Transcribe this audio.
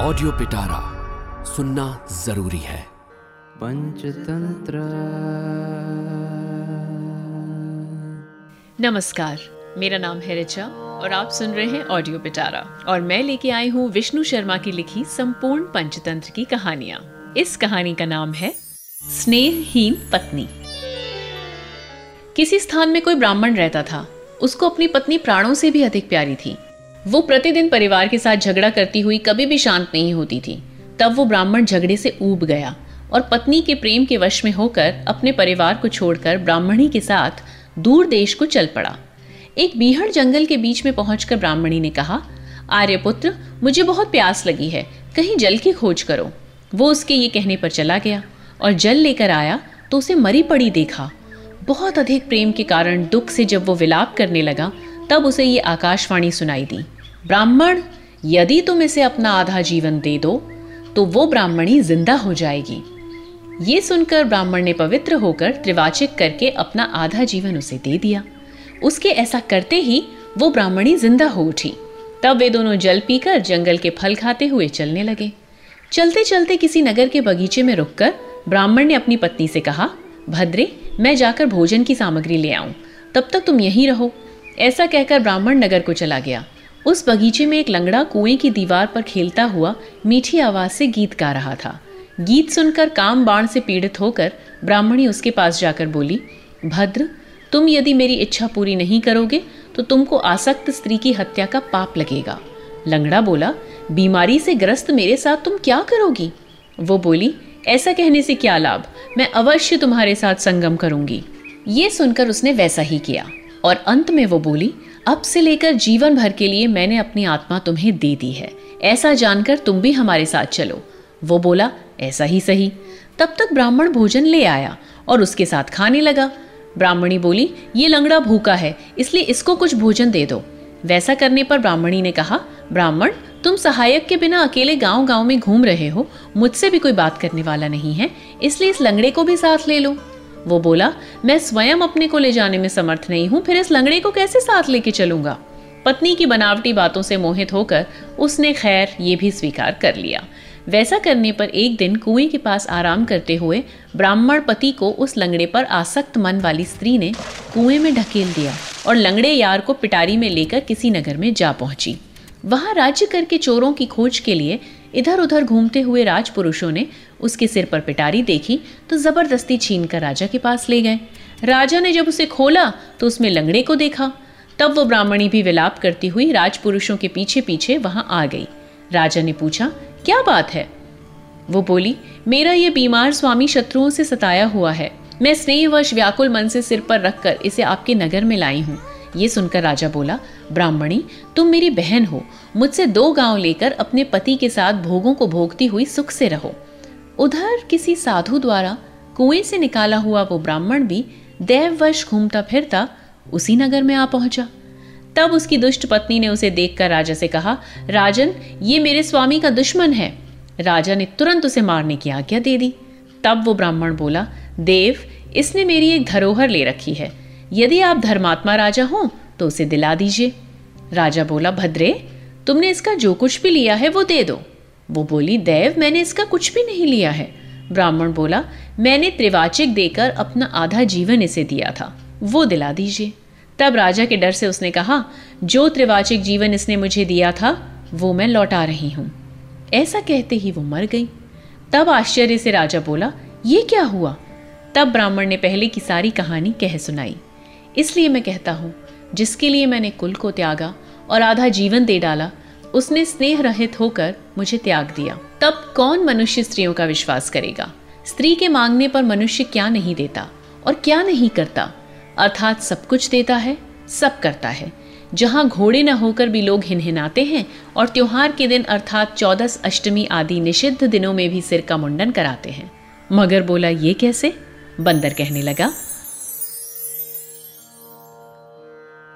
Audio पिटारा सुनना ज़रूरी है। पंचतंत्र। नमस्कार मेरा नाम है रिचा और आप सुन रहे हैं ऑडियो पिटारा और मैं लेके आई हूँ विष्णु शर्मा की लिखी संपूर्ण पंचतंत्र की कहानियाँ। इस कहानी का नाम है स्नेहहीन पत्नी। किसी स्थान में कोई ब्राह्मण रहता था उसको अपनी पत्नी प्राणों से भी अधिक प्यारी थी। वो प्रतिदिन परिवार के साथ झगड़ा करती हुई कभी भी शांत नहीं होती थी। तब वो ब्राह्मण झगड़े से ऊब गया और पत्नी के प्रेम के वश में होकर अपने परिवार को छोड़कर ब्राह्मणी के साथ दूर देश को चल पड़ा। एक बीहड़ जंगल के बीच में पहुंचकर ब्राह्मणी ने कहा, आर्यपुत्र, मुझे बहुत प्यास लगी है, कहीं जल की खोज करो। वो उसके ये कहने पर चला गया और जल लेकर आया तो उसे मरी पड़ी देखा। बहुत अधिक प्रेम के कारण दुख से जब वो विलाप करने लगा, तब उसे ये आकाशवाणी सुनाई दी। ब्राह्मण, यदि तुम इसे अपना आधा जीवन दे दो तो वो ब्राह्मणी ज़िंदा हो जाएगी। ये सुनकर ब्राह्मण ने पवित्र होकर त्रिवाचिक करके अपना आधा जीवन उसे दे दिया। उसके ऐसा करते ही वो ब्राह्मणी ज़िंदा हो उठी। तब वे दोनों जल पीकर जंगल के फल खाते हुए चलने लगे। चलते चलते किसी नगर के बगीचे में रुककर ब्राह्मण ने अपनी पत्नी से कहा, भद्रे, मैं जाकर भोजन की सामग्री ले आऊँ। तब तक तुम यहीं रहो। ऐसा कहकर ब्राह्मण नगर को चला गया। उस बगीचे में एक लंगड़ा कुएँ की दीवार पर खेलता हुआ मीठी आवाज़ से गीत गा रहा था। गीत सुनकर काम बाण से पीड़ित होकर ब्राह्मणी उसके पास जाकर बोली, भद्र, तुम यदि मेरी इच्छा पूरी नहीं करोगे तो तुमको आसक्त स्त्री की हत्या का पाप लगेगा। लंगड़ा बोला, बीमारी से ग्रस्त मेरे साथ तुम क्या करोगी? वो बोली, ऐसा कहने से क्या लाभ? मैं अवश्य तुम्हारे साथ संगम करूँगी। ये सुनकर उसने वैसा ही किया और अंत में वो बोली अब से लेकर जीवन भर के लिए मैंने अपनी आत्मा तुम्हें दे दी है। ऐसा जानकर तुम भी हमारे साथ चलो। वो बोला, ऐसा ही सही। तब तक ब्राह्मण भोजन ले आया और उसके साथ खाने लगा। ब्राह्मणी बोली, ये लंगड़ा भूखा है, इसलिए इसको कुछ भोजन दे दो। वैसा करने पर ब्राह्मणी ने कहा, ब्राह्मण, तुम सहायक के बिना अकेले गाँव गाँव में घूम रहे हो। मुझसे भी कोई बात करने वाला नहीं है, इसलिए इस लंगड़े को भी साथ ले लो। वो बोला, मैं स्वयं अपने को ले जाने में समर्थ नहीं हूँ, फिर इस लंगड़े को कैसे साथ लेके चलूँगा? पत्नी की बनावटी बातों से मोहित होकर उसने खैर ये भी स्वीकार कर लिया। वैसा करने पर एक दिन कुएँ के पास आराम करते हुए ब्राह्मण पति को उस लंगड़े पर आसक्त मन वाली स्त्री ने कुएँ में ढकेल दिया और लंगड़े यार को पिटारी में लेकर किसी नगर में जा पहुँची। वहाँ राज्य करके चोरों की खोज के लिए इधर उधर घूमते हुए राजपुरुषों ने उसके सिर पर पिटारी देखी तो ज़बरदस्ती छीन कर राजा के पास ले गए। राजा ने जब उसे खोला तो उसमें लंगड़े को देखा। तब वो ब्राह्मणी भी विलाप करती हुई राजपुरुषों के पीछे पीछे वहाँ आ गई। राजा ने पूछा, क्या बात है? वो बोली, मेरा ये बीमार स्वामी शत्रुओं से सताया हुआ है। मैं स्नेहवश व्याकुल मन से सिर पर रखकर इसे आपके नगर में लाई हूँ। ये सुनकर राजा बोला, ब्राह्मणी, तुम मेरी बहन हो। मुझसे दो गाँव लेकर अपने पति के साथ भोगों को भोगती हुई सुख से रहो। उधर किसी साधु द्वारा कुएँ से निकाला हुआ वो ब्राह्मण भी देववश घूमता फिरता उसी नगर में आ पहुँचा। तब उसकी दुष्ट पत्नी ने उसे देखकर राजा से कहा, राजन, ये मेरे स्वामी का दुश्मन है। राजा ने तुरंत उसे मारने की आज्ञा दे दी। तब वो ब्राह्मण बोला, देव, इसने मेरी एक धरोहर ले रखी है। यदि आप धर्मात्मा राजा हो तो उसे दिला दीजिए। राजा बोला, भद्रे, तुमने इसका जो कुछ भी लिया है, वो दे दो। वो बोली, देव, मैंने इसका कुछ भी नहीं लिया है। ब्राह्मण बोला, मैंने त्रिवाचिक देकर अपना आधा जीवन इसे दिया था, वो दिला दीजिए। तब राजा के डर से उसने कहा, जो त्रिवाचिक जीवन इसने मुझे दिया था, वो मैं लौटा रही हूँ। ऐसा कहते ही वो मर गई। तब आश्चर्य से राजा बोला, ये क्या हुआ? तब ब्राह्मण ने पहले की सारी कहानी कह सुनाई। इसलिए मैं कहता हूँ, जिसके लिए मैंने कुल को त्यागा और आधा जीवन दे डाला, उसने स्नेह रहित होकर मुझे त्याग दिया। तब कौन मनुष्य स्त्रियों का विश्वास करेगा? स्त्री के मांगने पर मनुष्य क्या नहीं देता और क्या नहीं करता? अर्थात सब कुछ देता है, सब करता है। जहाँ घोड़े न होकर भी लोग हिनहिनाते हैं और त्योहार के दिन अर्थात चौदस अष्टमी आदि निषिद्ध दिनों में भी सिर का मुंडन कराते हैं। मगर बोला ये कैसे? बंदर कहने लगा